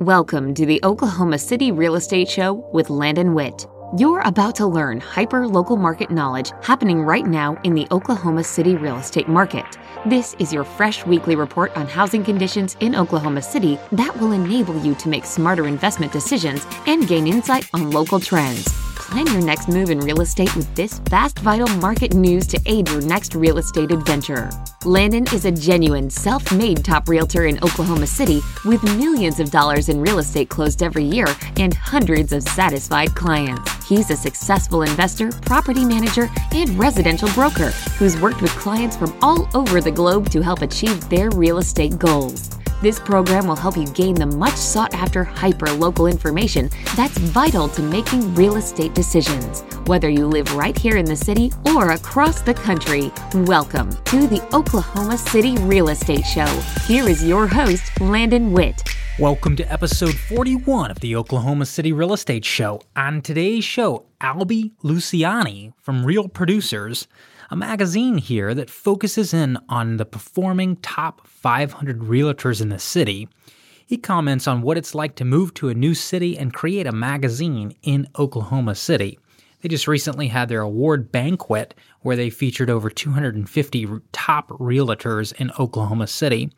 Welcome to the Oklahoma City Real Estate Show with Landon Witt. You're about to learn hyper local market knowledge happening right now in the Oklahoma City real estate market. This is your fresh weekly report on housing conditions in Oklahoma City that will enable you to make smarter investment decisions and gain insight on local trends. Plan your next move in real estate with this fast, vital market news to aid your next real estate adventure. Landon is a genuine, self made top realtor in Oklahoma City with millions of dollars in real estate closed every year and hundreds of satisfied clients. He's a successful investor, property manager, and residential broker who's worked with clients from all over the globe to help achieve their real estate goals. This program will help you gain the much sought after hyper local information that's vital to making real estate decisions. Whether you live right here in the city or across the country, welcome to the Oklahoma City Real Estate Show. Here is your host, Landon Witt. Welcome to episode 41 of the Oklahoma City Real Estate Show. On today's show, Albie Luciani from Real Producers a magazine here that focuses in on the performing top 500 realtors in the city. He comments on what it's like to move to a new city and create a magazine in Oklahoma City. They just recently had their award banquet where they featured over 250 top realtors in Oklahoma City.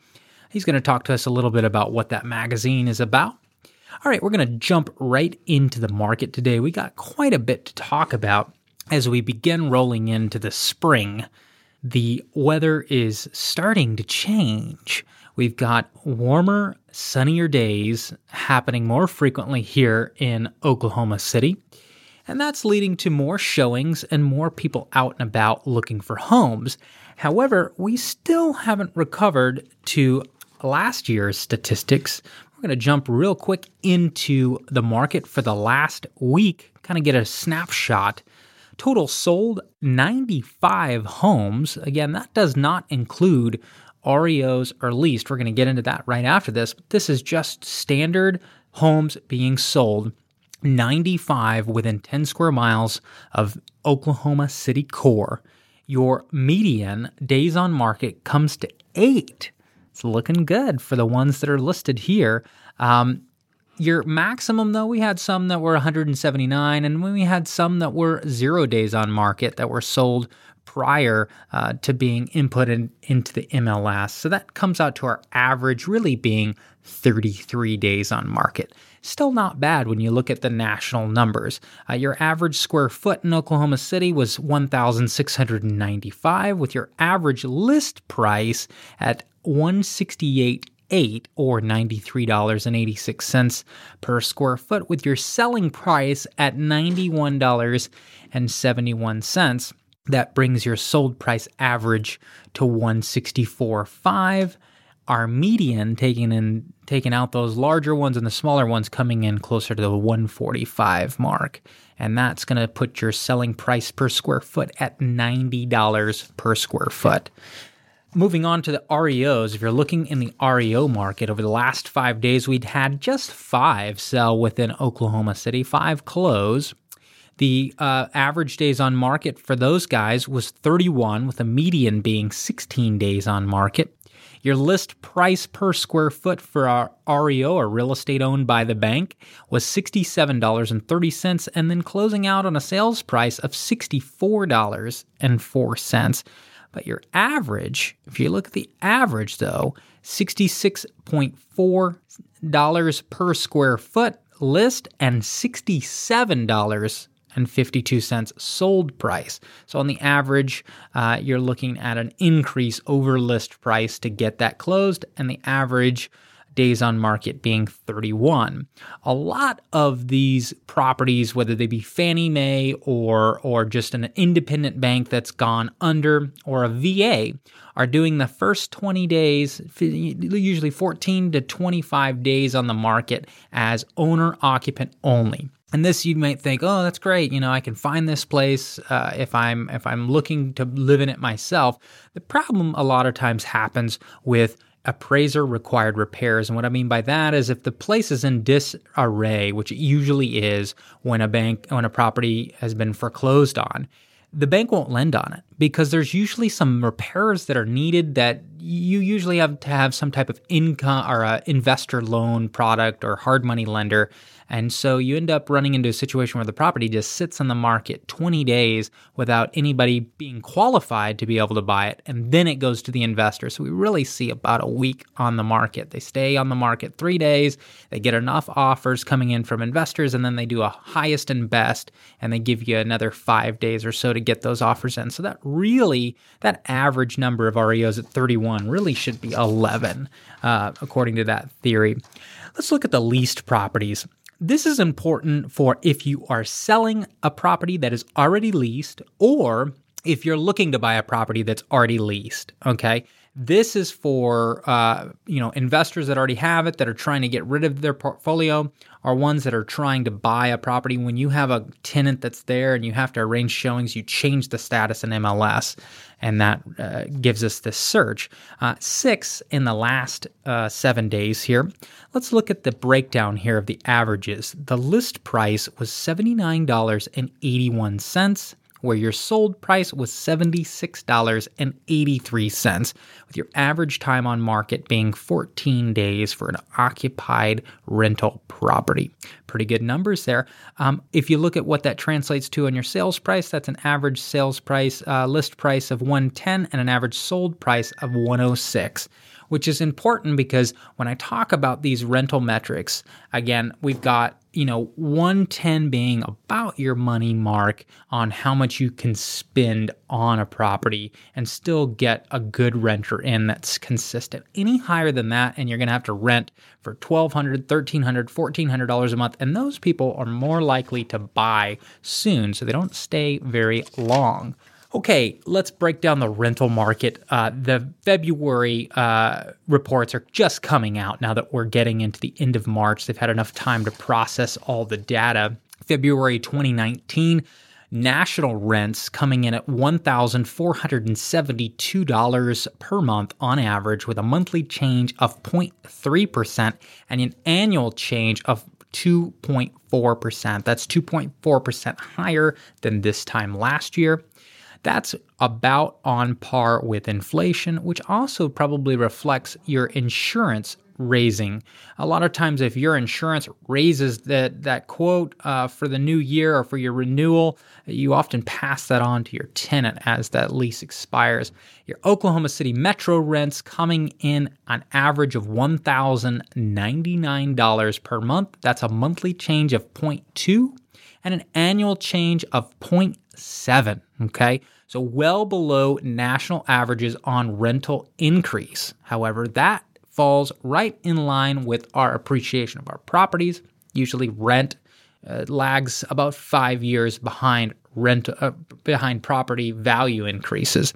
He's going to talk to us a little bit about what that magazine is about. All right, we're going to jump right into the market today. We got quite a bit to talk about as we begin rolling into the spring, the weather is starting to change. We've got warmer, sunnier days happening more frequently here in Oklahoma City. And that's leading to more showings and more people out and about looking for homes. However, we still haven't recovered to last year's statistics. We're going to jump real quick into the market for the last week, kind of get a snapshot Total sold 95 homes. Again, that does not include REOs or leased. We're going to get into that right after this, but this is just standard homes being sold. 95 within 10 square miles of Oklahoma City core. Your median days on market comes to eight. It's looking good for the ones that are listed here. Um, your maximum, though, we had some that were 179, and we had some that were zero days on market that were sold prior uh, to being inputted into the MLS. So that comes out to our average really being 33 days on market. Still not bad when you look at the national numbers. Uh, your average square foot in Oklahoma City was 1,695, with your average list price at 168 eight or $93.86 per square foot, with your selling price at $91.71. That brings your sold price average to 164.5. Our median, taking in taking out those larger ones and the smaller ones, coming in closer to the 145 mark, and that's going to put your selling price per square foot at $90 per square foot. Moving on to the REOs, if you're looking in the REO market over the last five days, we'd had just five sell within Oklahoma City, five close. The uh, average days on market for those guys was 31, with a median being 16 days on market. Your list price per square foot for our REO or real estate owned by the bank was $67.30, and then closing out on a sales price of $64.04. But your average, if you look at the average though, $66.4 per square foot list and $67.52 sold price. So on the average, uh, you're looking at an increase over list price to get that closed, and the average days on market being 31. A lot of these properties, whether they be Fannie Mae or, or just an independent bank that's gone under or a VA, are doing the first 20 days, usually 14 to 25 days on the market as owner occupant only. And this you might think, oh, that's great. You know, I can find this place uh, if I'm if I'm looking to live in it myself. The problem a lot of times happens with appraiser required repairs. And what I mean by that is if the place is in disarray, which it usually is when a bank when a property has been foreclosed on, the bank won't lend on it because there's usually some repairs that are needed that you usually have to have some type of income or investor loan product or hard money lender and so you end up running into a situation where the property just sits on the market 20 days without anybody being qualified to be able to buy it. And then it goes to the investor. So we really see about a week on the market. They stay on the market three days, they get enough offers coming in from investors, and then they do a highest and best, and they give you another five days or so to get those offers in. So that really, that average number of REOs at 31 really should be 11, uh, according to that theory. Let's look at the leased properties. This is important for if you are selling a property that is already leased or if you're looking to buy a property that's already leased. Okay. This is for uh, you know investors that already have it that are trying to get rid of their portfolio, or ones that are trying to buy a property. When you have a tenant that's there and you have to arrange showings, you change the status in MLS, and that uh, gives us this search. Uh, six in the last uh, seven days here. Let's look at the breakdown here of the averages. The list price was seventy nine dollars and eighty one cents where your sold price was $76.83, with your average time on market being 14 days for an occupied rental property. Pretty good numbers there. Um, if you look at what that translates to on your sales price, that's an average sales price, uh, list price of 110 and an average sold price of 106 which is important because when I talk about these rental metrics, again, we've got you know 110 being about your money mark on how much you can spend on a property and still get a good renter in that's consistent. Any higher than that and you're going to have to rent for 1200 1300 1400 dollars a month and those people are more likely to buy soon so they don't stay very long Okay, let's break down the rental market. Uh, the February uh, reports are just coming out now that we're getting into the end of March. They've had enough time to process all the data. February 2019, national rents coming in at $1,472 per month on average, with a monthly change of 0.3% and an annual change of 2.4%. That's 2.4% higher than this time last year. That's about on par with inflation, which also probably reflects your insurance raising. A lot of times, if your insurance raises that that quote uh, for the new year or for your renewal, you often pass that on to your tenant as that lease expires. Your Oklahoma City Metro rents coming in an average of one thousand ninety nine dollars per month. That's a monthly change of 0.2 and an annual change of 0.7. Okay. So well below national averages on rental increase. However, that falls right in line with our appreciation of our properties. Usually, rent uh, lags about five years behind rent uh, behind property value increases.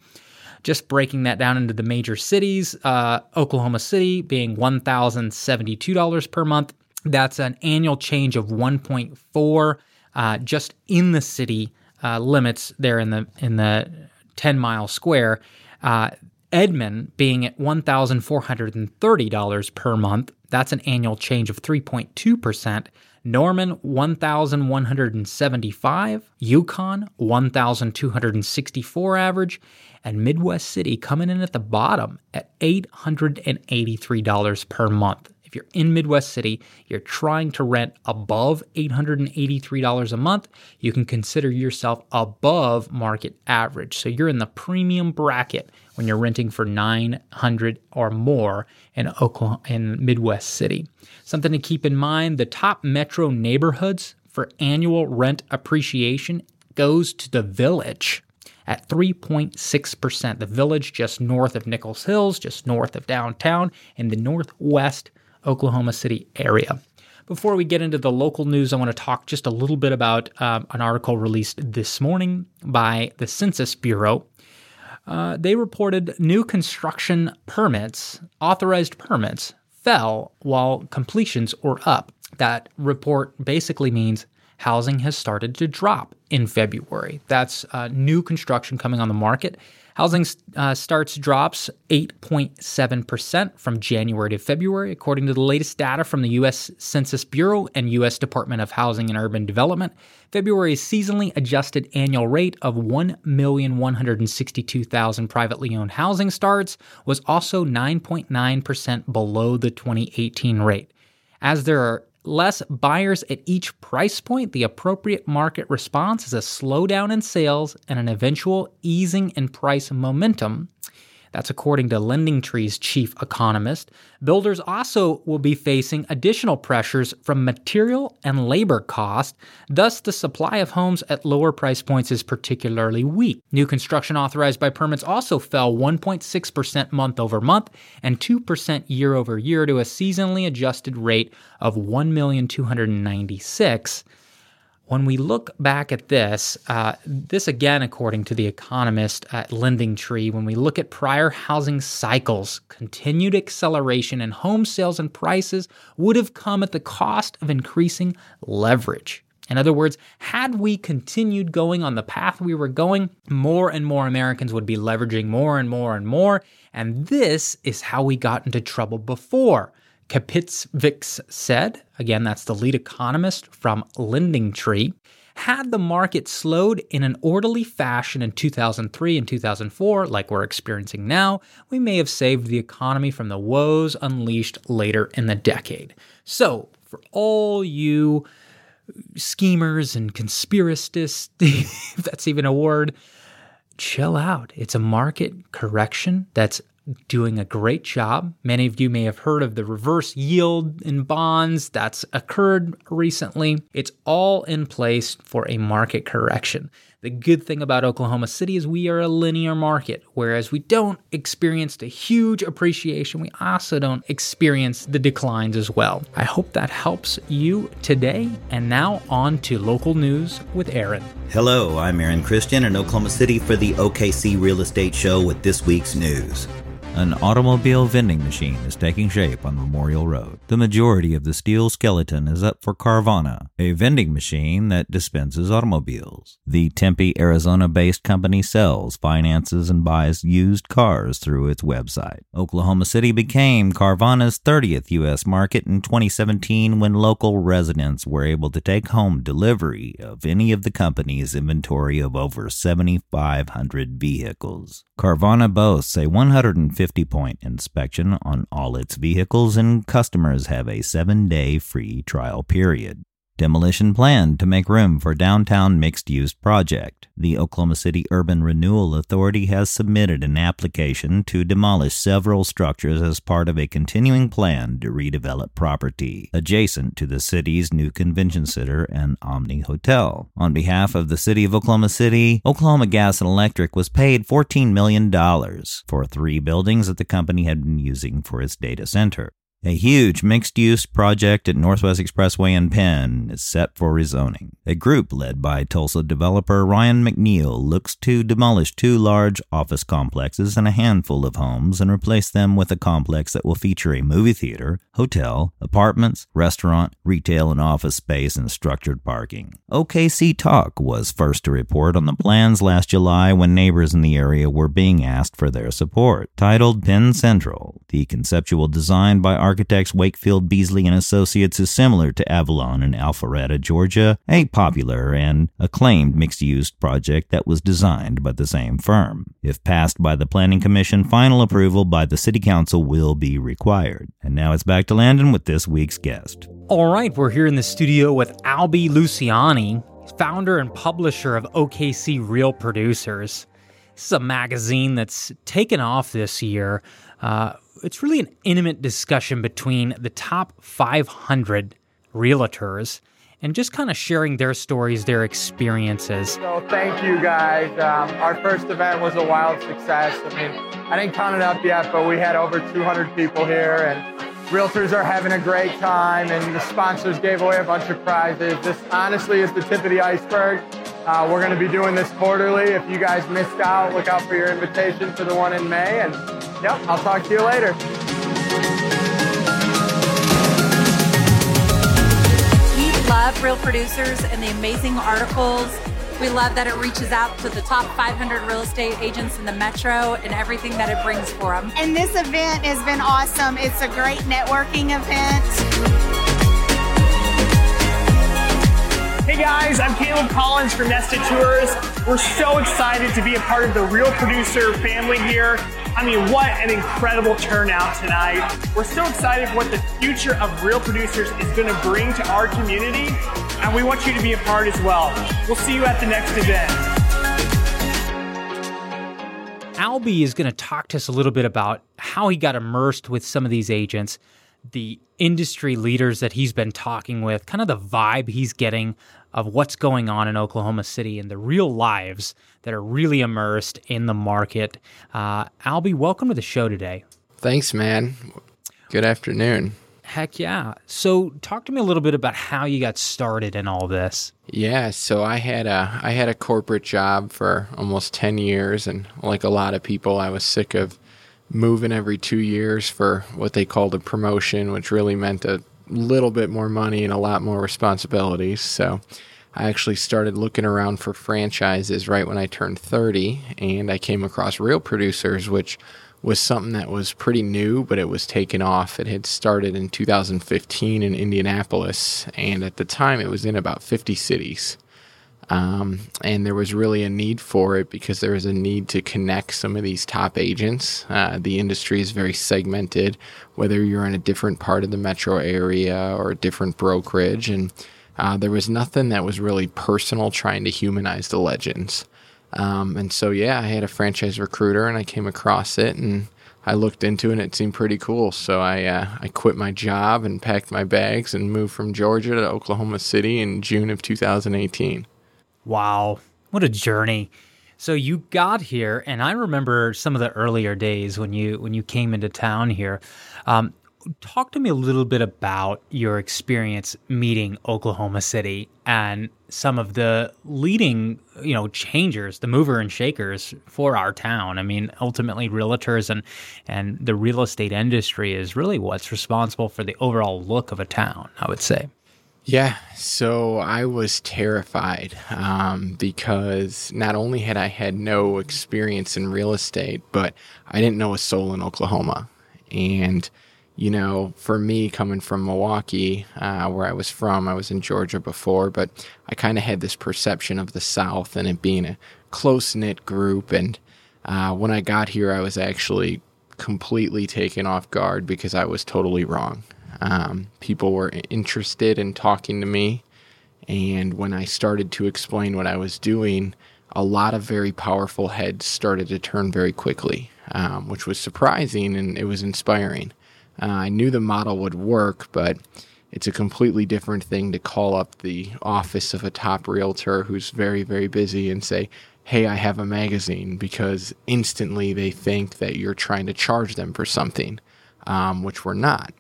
Just breaking that down into the major cities, uh, Oklahoma City being one thousand seventy-two dollars per month. That's an annual change of one point four uh, just in the city uh, limits there in the in the 10 mile square. Uh, Edmond being at $1,430 per month. That's an annual change of 3.2%. Norman 1175, Yukon 1264 average, and Midwest City coming in at the bottom at $883 per month. If you're in Midwest City, you're trying to rent above $883 a month, you can consider yourself above market average. So you're in the premium bracket when you're renting for 900 or more in Oklahoma in Midwest City. Something to keep in mind, the top metro neighborhoods for annual rent appreciation goes to the village at 3.6%. The village just north of Nichols Hills, just north of downtown, in the northwest Oklahoma City area. Before we get into the local news, I want to talk just a little bit about um, an article released this morning by the Census Bureau. Uh, they reported new construction permits, authorized permits, fell while completions were up. That report basically means housing has started to drop in February. That's uh, new construction coming on the market. Housing uh, starts drops 8.7% from January to February, according to the latest data from the U.S. Census Bureau and U.S. Department of Housing and Urban Development. February's seasonally adjusted annual rate of 1,162,000 privately owned housing starts was also 9.9% below the 2018 rate. As there are less buyers at each price point, the appropriate market response is a slowdown in sales and an eventual easing in price momentum. That's according to LendingTree's chief economist. Builders also will be facing additional pressures from material and labor costs. Thus, the supply of homes at lower price points is particularly weak. New construction authorized by permits also fell 1.6% month over month and 2% year over year to a seasonally adjusted rate of 1,296. When we look back at this, uh, this again, according to the economist at LendingTree, when we look at prior housing cycles, continued acceleration in home sales and prices would have come at the cost of increasing leverage. In other words, had we continued going on the path we were going, more and more Americans would be leveraging more and more and more. And this is how we got into trouble before. Kapfidze said, again, that's the lead economist from LendingTree, had the market slowed in an orderly fashion in 2003 and 2004, like we're experiencing now, we may have saved the economy from the woes unleashed later in the decade. So, for all you schemers and conspiracists, if that's even a word, chill out. It's a market correction that's doing a great job. Many of you may have heard of the reverse yield in bonds that's occurred recently. It's all in place for a market correction. The good thing about Oklahoma City is we are a linear market, whereas we don't experience the huge appreciation, we also don't experience the declines as well. I hope that helps you today. And now on to local news with Aaron. Hello, I'm Aaron Christian in Oklahoma City for the OKC Real Estate Show with this week's news. An automobile vending machine is taking shape on Memorial Road. The majority of the steel skeleton is up for Carvana, a vending machine that dispenses automobiles. The Tempe, Arizona based company sells, finances, and buys used cars through its website. Oklahoma City became Carvana's 30th U.S. market in 2017 when local residents were able to take home delivery of any of the company's inventory of over 7,500 vehicles. Carvana boasts a 150 50 point inspection on all its vehicles, and customers have a seven day free trial period. Demolition planned to make room for downtown mixed use project. The Oklahoma City Urban Renewal Authority has submitted an application to demolish several structures as part of a continuing plan to redevelop property adjacent to the city's new convention center and Omni Hotel. On behalf of the city of Oklahoma City, Oklahoma Gas and Electric was paid $14 million for three buildings that the company had been using for its data center. A huge mixed use project at Northwest Expressway in Penn is set for rezoning. A group led by Tulsa developer Ryan McNeil looks to demolish two large office complexes and a handful of homes and replace them with a complex that will feature a movie theater, hotel, apartments, restaurant, retail and office space, and structured parking. OKC Talk was first to report on the plans last July when neighbors in the area were being asked for their support. Titled Penn Central, the conceptual design by architects Wakefield Beasley and Associates is similar to Avalon in Alpharetta, Georgia, a popular and acclaimed mixed-use project that was designed by the same firm. If passed by the Planning Commission, final approval by the City Council will be required. And now it's back to Landon with this week's guest. All right, we're here in the studio with Albi Luciani, founder and publisher of OKC Real Producers. This is a magazine that's taken off this year. Uh, it's really an intimate discussion between the top 500 realtors and just kind of sharing their stories, their experiences. So thank you guys. Um, our first event was a wild success. I mean, I didn't count it up yet, but we had over 200 people here and realtors are having a great time and the sponsors gave away a bunch of prizes. This honestly is the tip of the iceberg. Uh, we're going to be doing this quarterly. If you guys missed out, look out for your invitation for the one in May. And yep, I'll talk to you later. We love real producers and the amazing articles We love that it reaches out to the top 500 real estate agents in the metro and everything that it brings for them. And this event has been awesome. It's a great networking event. Hey guys, I'm Caleb Collins from Nested Tours. We're so excited to be a part of the Real Producer family here. I mean, what an incredible turnout tonight. We're so excited for what the future of Real Producers is going to bring to our community, and we want you to be a part as well. We'll see you at the next event. Albie is going to talk to us a little bit about how he got immersed with some of these agents, the industry leaders that he's been talking with, kind of the vibe he's getting of what's going on in Oklahoma City and the real lives that are really immersed in the market. Uh, Albie, welcome to the show today. Thanks, man. Good afternoon. Heck yeah. So, talk to me a little bit about how you got started in all this. Yeah, so I had a I had a corporate job for almost 10 years and like a lot of people I was sick of moving every 2 years for what they called a promotion, which really meant a little bit more money and a lot more responsibilities. So, I actually started looking around for franchises right when I turned 30 and I came across Real Producers which was something that was pretty new, but it was taken off. It had started in 2015 in Indianapolis, and at the time it was in about 50 cities. Um, and there was really a need for it because there was a need to connect some of these top agents. Uh, the industry is very segmented, whether you're in a different part of the metro area or a different brokerage. And uh, there was nothing that was really personal trying to humanize the legends. Um, and so, yeah, I had a franchise recruiter and I came across it and I looked into it and it seemed pretty cool. So I, uh, I quit my job and packed my bags and moved from Georgia to Oklahoma City in June of 2018. Wow. What a journey. So you got here, and I remember some of the earlier days when you when you came into town here. Um, talk to me a little bit about your experience meeting Oklahoma City and some of the leading, you know, changers, the mover and shakers for our town. I mean, ultimately realtors and and the real estate industry is really what's responsible for the overall look of a town, I would say. Yeah, so I was terrified um, because not only had I had no experience in real estate, but I didn't know a soul in Oklahoma. And you know, for me coming from Milwaukee, uh, where I was from, I was in Georgia before, but I kind of had this perception of the South and it being a close knit group. And uh, when I got here, I was actually completely taken off guard because I was totally wrong. Um, people were interested in talking to me. And when I started to explain what I was doing, a lot of very powerful heads started to turn very quickly, um, which was surprising and it was inspiring. Uh, I knew the model would work, but it's a completely different thing to call up the office of a top realtor who's very, very busy and say, Hey, I have a magazine, because instantly they think that you're trying to charge them for something, um, which we're not.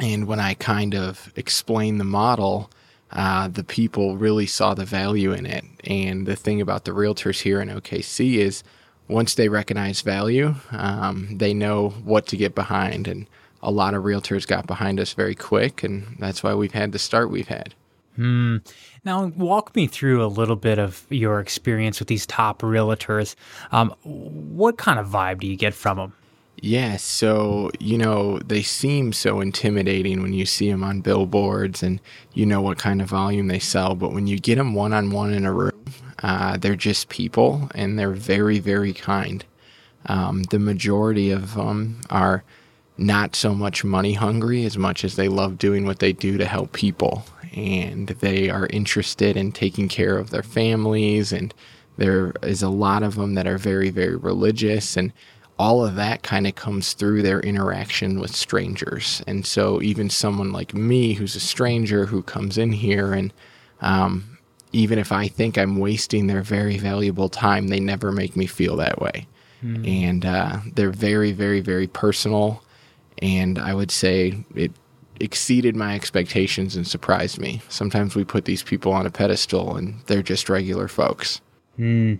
And when I kind of explained the model, uh, the people really saw the value in it. And the thing about the realtors here in OKC is once they recognize value, um, they know what to get behind. And a lot of realtors got behind us very quick, and that's why we've had the start we've had. Hmm. Now, walk me through a little bit of your experience with these top realtors. Um, what kind of vibe do you get from them? Yeah, so, you know, they seem so intimidating when you see them on billboards and you know what kind of volume they sell. But when you get them one on one in a room, uh, they're just people and they're very, very kind. Um, the majority of them are not so much money hungry as much as they love doing what they do to help people. And they are interested in taking care of their families. And there is a lot of them that are very, very religious. And all of that kind of comes through their interaction with strangers. And so, even someone like me, who's a stranger who comes in here, and um, even if I think I'm wasting their very valuable time, they never make me feel that way. Mm. And uh, they're very, very, very personal and I would say it exceeded my expectations and surprised me. Sometimes we put these people on a pedestal and they're just regular folks. Hmm.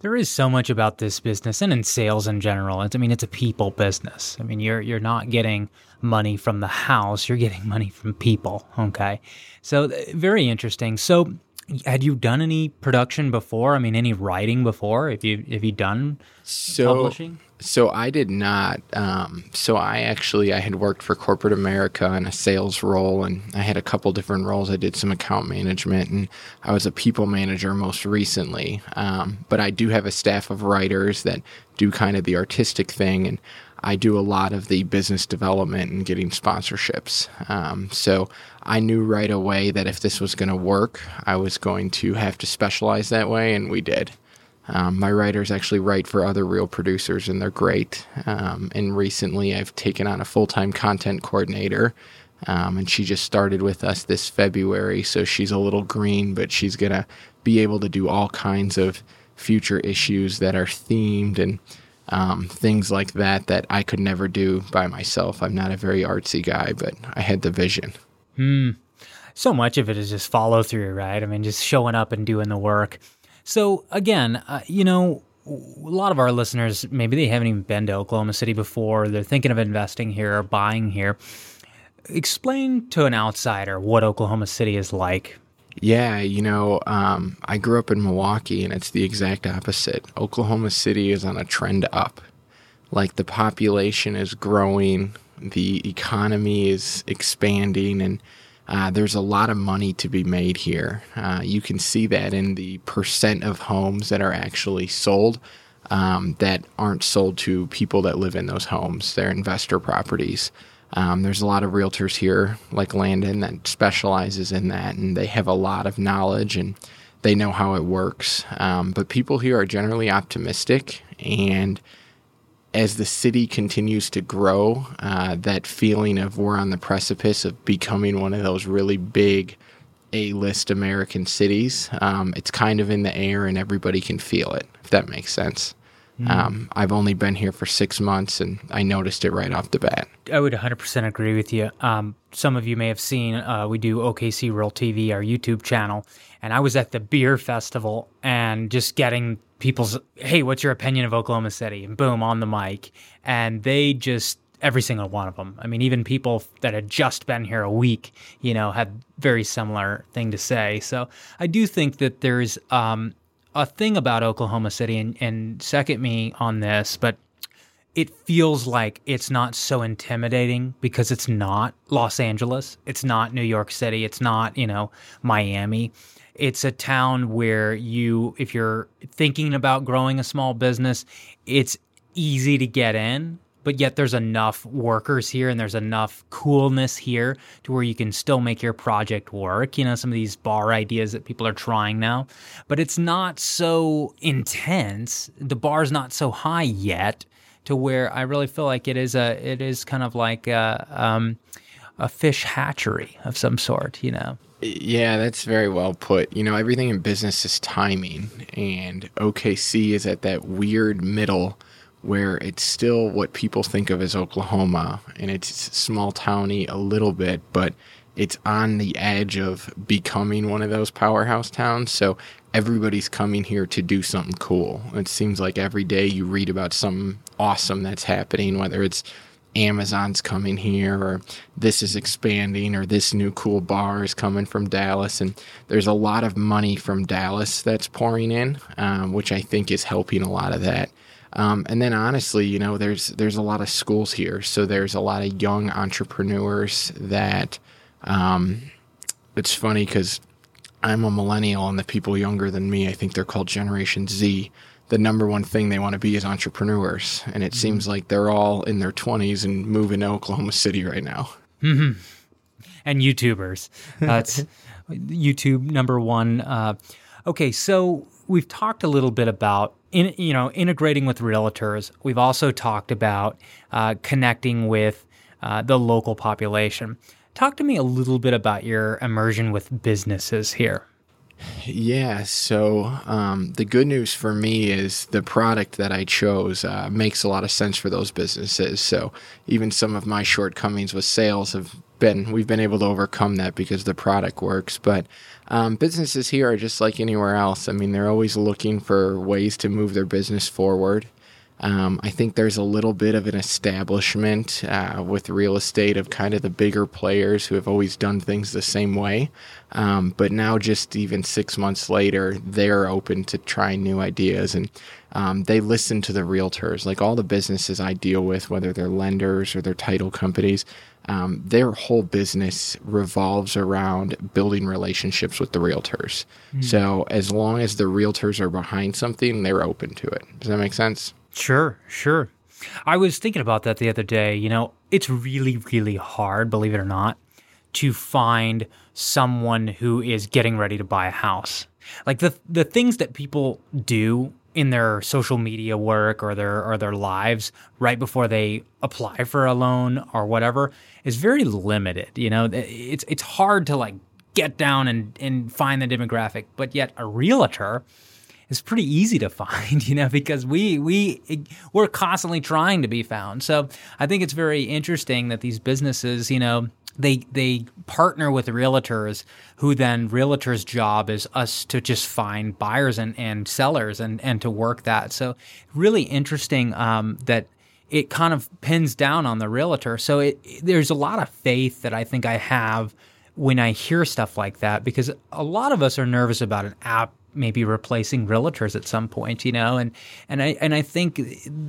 There is so much about this business and in sales in general. I mean, it's a people business. I mean, you're you're not getting money from the house; you're getting money from people. Okay, so uh, very interesting. So had you done any production before? I mean, any writing before? If you have you done so, publishing? So I did not. Um, so I actually I had worked for corporate America in a sales role, and I had a couple different roles. I did some account management, and I was a people manager most recently. Um, but I do have a staff of writers that do kind of the artistic thing, and I do a lot of the business development and getting sponsorships. Um, so I knew right away that if this was going to work, I was going to have to specialize that way, and we did. Um, my writers actually write for other real producers, and they're great. Um, and recently, I've taken on a full time content coordinator, um, and she just started with us this February. So she's a little green, but she's going to be able to do all kinds of future issues that are themed and um, things like that that I could never do by myself. I'm not a very artsy guy, but I had the vision. Hmm. So much of it is just follow through, right? I mean, just showing up and doing the work. So again, uh, you know, a lot of our listeners maybe they haven't even been to Oklahoma City before. They're thinking of investing here or buying here. Explain to an outsider what Oklahoma City is like. Yeah, you know, um, I grew up in Milwaukee, and it's the exact opposite. Oklahoma City is on a trend up. Like the population is growing, the economy is expanding, and uh, there's a lot of money to be made here. Uh, you can see that in the percent of homes that are actually sold um, that aren't sold to people that live in those homes. They're investor properties. Um, there's a lot of realtors here, like Landon, that specializes in that, and they have a lot of knowledge and they know how it works. Um, but people here are generally optimistic, and as the city continues to grow, uh, that feeling of we're on the precipice of becoming one of those really big A list American cities, um, it's kind of in the air and everybody can feel it, if that makes sense. Mm. Um, I've only been here for six months and I noticed it right off the bat. I would 100% agree with you. Um, some of you may have seen uh, we do OKC Real TV, our YouTube channel, and I was at the beer festival and just getting people's, hey, what's your opinion of Oklahoma City? And boom, on the mic. And they just, every single one of them. I mean, even people that had just been here a week, you know, had very similar thing to say. So I do think that there's um, a thing about Oklahoma City, and, and second me on this, but it feels like it's not so intimidating because it's not Los Angeles, it's not New York City, it's not, you know, Miami. It's a town where you, if you're thinking about growing a small business, it's easy to get in but yet there's enough workers here and there's enough coolness here to where you can still make your project work. You know, some of these bar ideas that people are trying now, but it's not so intense. The bar's not so high yet to where I really feel like it is a, it is kind of like a, um, a fish hatchery of some sort, you know? Yeah, that's very well put. You know, everything in business is timing, and OKC is at that weird middle where it's still what people think of as Oklahoma, and it's small towny a little bit, but it's on the edge of becoming one of those powerhouse towns. So everybody's coming here to do something cool. It seems like every day you read about something awesome that's happening, whether it's Amazon's coming here, or this is expanding, or this new cool bar is coming from Dallas. And there's a lot of money from Dallas that's pouring in, um, which I think is helping a lot of that. Um, and then honestly, you know, there's there's a lot of schools here, so there's a lot of young entrepreneurs that. Um, it's funny because I'm a millennial, and the people younger than me, I think they're called Generation Z. The number one thing they want to be is entrepreneurs, and it mm-hmm. seems like they're all in their 20s and moving to Oklahoma City right now. Mm-hmm. And YouTubers, that's YouTube number one. Uh, okay, so we've talked a little bit about in, you know integrating with realtors. We've also talked about uh, connecting with uh, the local population. Talk to me a little bit about your immersion with businesses here. Yeah, so um, the good news for me is the product that I chose uh, makes a lot of sense for those businesses. So even some of my shortcomings with sales have been, we've been able to overcome that because the product works. But um, businesses here are just like anywhere else. I mean, they're always looking for ways to move their business forward. Um, I think there's a little bit of an establishment uh, with real estate of kind of the bigger players who have always done things the same way. Um, but now, just even six months later, they're open to trying new ideas and um, they listen to the realtors. Like all the businesses I deal with, whether they're lenders or they're title companies, um, their whole business revolves around building relationships with the realtors. Mm. So as long as the realtors are behind something, they're open to it. Does that make sense? Sure, sure. I was thinking about that the other day. You know, it's really, really hard, believe it or not, to find someone who is getting ready to buy a house. Like the the things that people do in their social media work or their or their lives right before they apply for a loan or whatever is very limited. You know, it's it's hard to like get down and and find the demographic, but yet a realtor is pretty easy to find, you know, because we we we're constantly trying to be found. So I think it's very interesting that these businesses, you know, they they partner with realtors who then realtors job is us to just find buyers and, and sellers and and to work that so really interesting um, that it kind of pins down on the realtor so it, there's a lot of faith that i think i have when i hear stuff like that because a lot of us are nervous about an app maybe replacing realtors at some point, you know, and and I and I think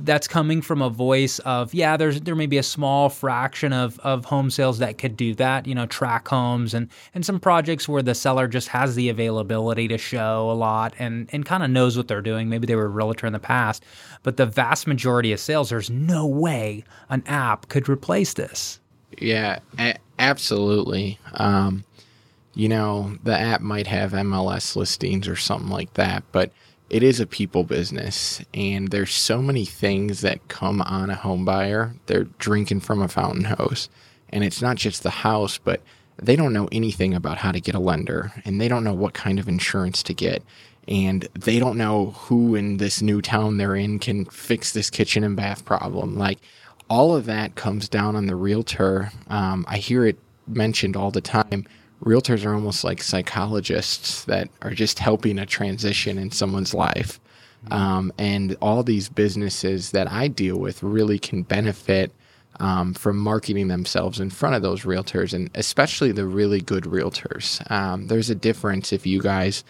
that's coming from a voice of yeah, there's there may be a small fraction of of home sales that could do that, you know, track homes and and some projects where the seller just has the availability to show a lot and and kind of knows what they're doing. Maybe they were a realtor in the past, but the vast majority of sales, there's no way an app could replace this. Yeah, absolutely. Um, you know, the app might have MLS listings or something like that, but it is a people business and there's so many things that come on a home buyer. They're drinking from a fountain hose. And it's not just the house, but they don't know anything about how to get a lender and they don't know what kind of insurance to get. And they don't know who in this new town they're in can fix this kitchen and bath problem. Like all of that comes down on the realtor. Um, I hear it mentioned all the time realtors are almost like psychologists that are just helping a transition in someone's life. Um, and all these businesses that I deal with really can benefit um, from marketing themselves in front of those realtors, and especially the really good realtors. Um, there's a difference if you guys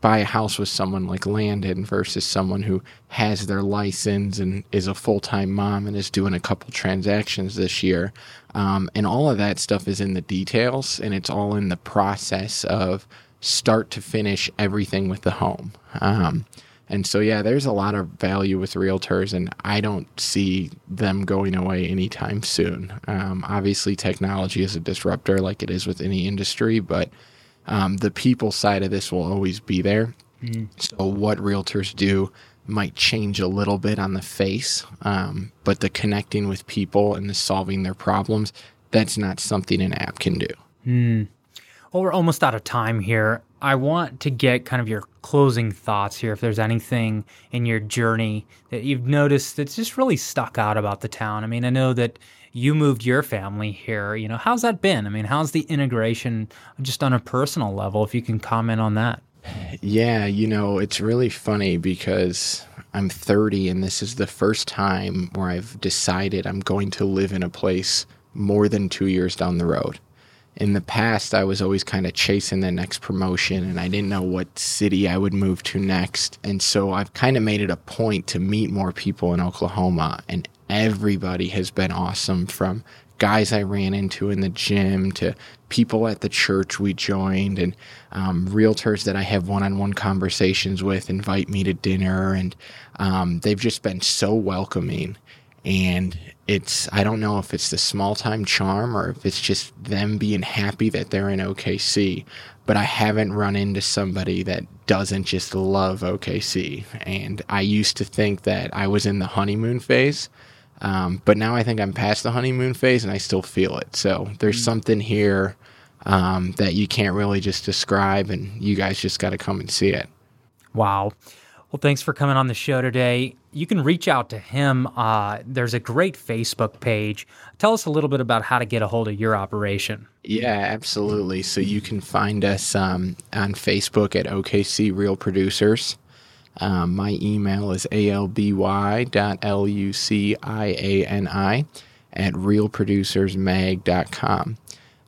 buy a house with someone like Landon versus someone who has their license and is a full time mom and is doing a couple transactions this year. Um, and all of that stuff is in the details and it's all in the process of start to finish everything with the home. Um, and so, yeah, there's a lot of value with realtors, and I don't see them going away anytime soon. Um, obviously, technology is a disruptor like it is with any industry, but um, the people side of this will always be there. Mm. So what realtors do might change a little bit on the face, um, but the connecting with people and the solving their problems, that's not something an app can do. Mm. Well, we're almost out of time here. I want to get kind of your closing thoughts here. If there's anything in your journey that you've noticed that's just really stuck out about the town. I mean, I know that you moved your family here. You know, how's that been? I mean, how's the integration just on a personal level, if you can comment on that? Yeah, you know, it's really funny because I'm 30 and this is the first time where I've decided I'm going to live in a place more than two years down the road. In the past, I was always kind of chasing the next promotion and I didn't know what city I would move to next. And so I've kind of made it a point to meet more people in Oklahoma. And everybody has been awesome from guys I ran into in the gym to people at the church we joined and um, realtors that I have one on one conversations with invite me to dinner. And um, they've just been so welcoming. And it's, I don't know if it's the small time charm or if it's just them being happy that they're in OKC, but I haven't run into somebody that doesn't just love OKC. And I used to think that I was in the honeymoon phase um, but now I think I'm past the honeymoon phase and I still feel it. So there's mm. something here um, that you can't really just describe, and you guys just got to come and see it. Wow. Well, thanks for coming on the show today. You can reach out to him. Uh, there's a great Facebook page. Tell us a little bit about how to get a hold of your operation. Yeah, absolutely. So you can find us um, on Facebook at OKC Real Producers. Um, my email is alby.luciani at realproducersmag.com.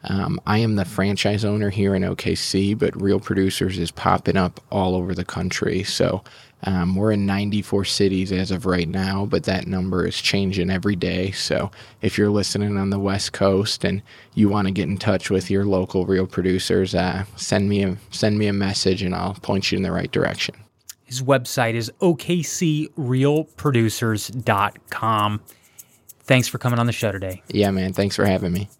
Um, I am the franchise owner here in OKC, but Real Producers is popping up all over the country. So um, we're in 94 cities as of right now, but that number is changing every day. So if you're listening on the West Coast and you want to get in touch with your local Real Producers, uh, send me a send me a message and I'll point you in the right direction. His website is okcrealproducers.com. Thanks for coming on the show today. Yeah, man. Thanks for having me.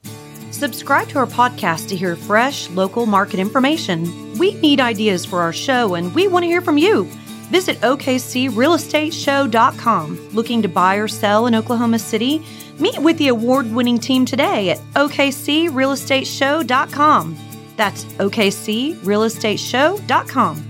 Subscribe to our podcast to hear fresh local market information. We need ideas for our show and we want to hear from you. Visit OKCRealEstateShow.com. Looking to buy or sell in Oklahoma City? Meet with the award winning team today at OKCRealEstateShow.com. That's OKCRealEstateShow.com.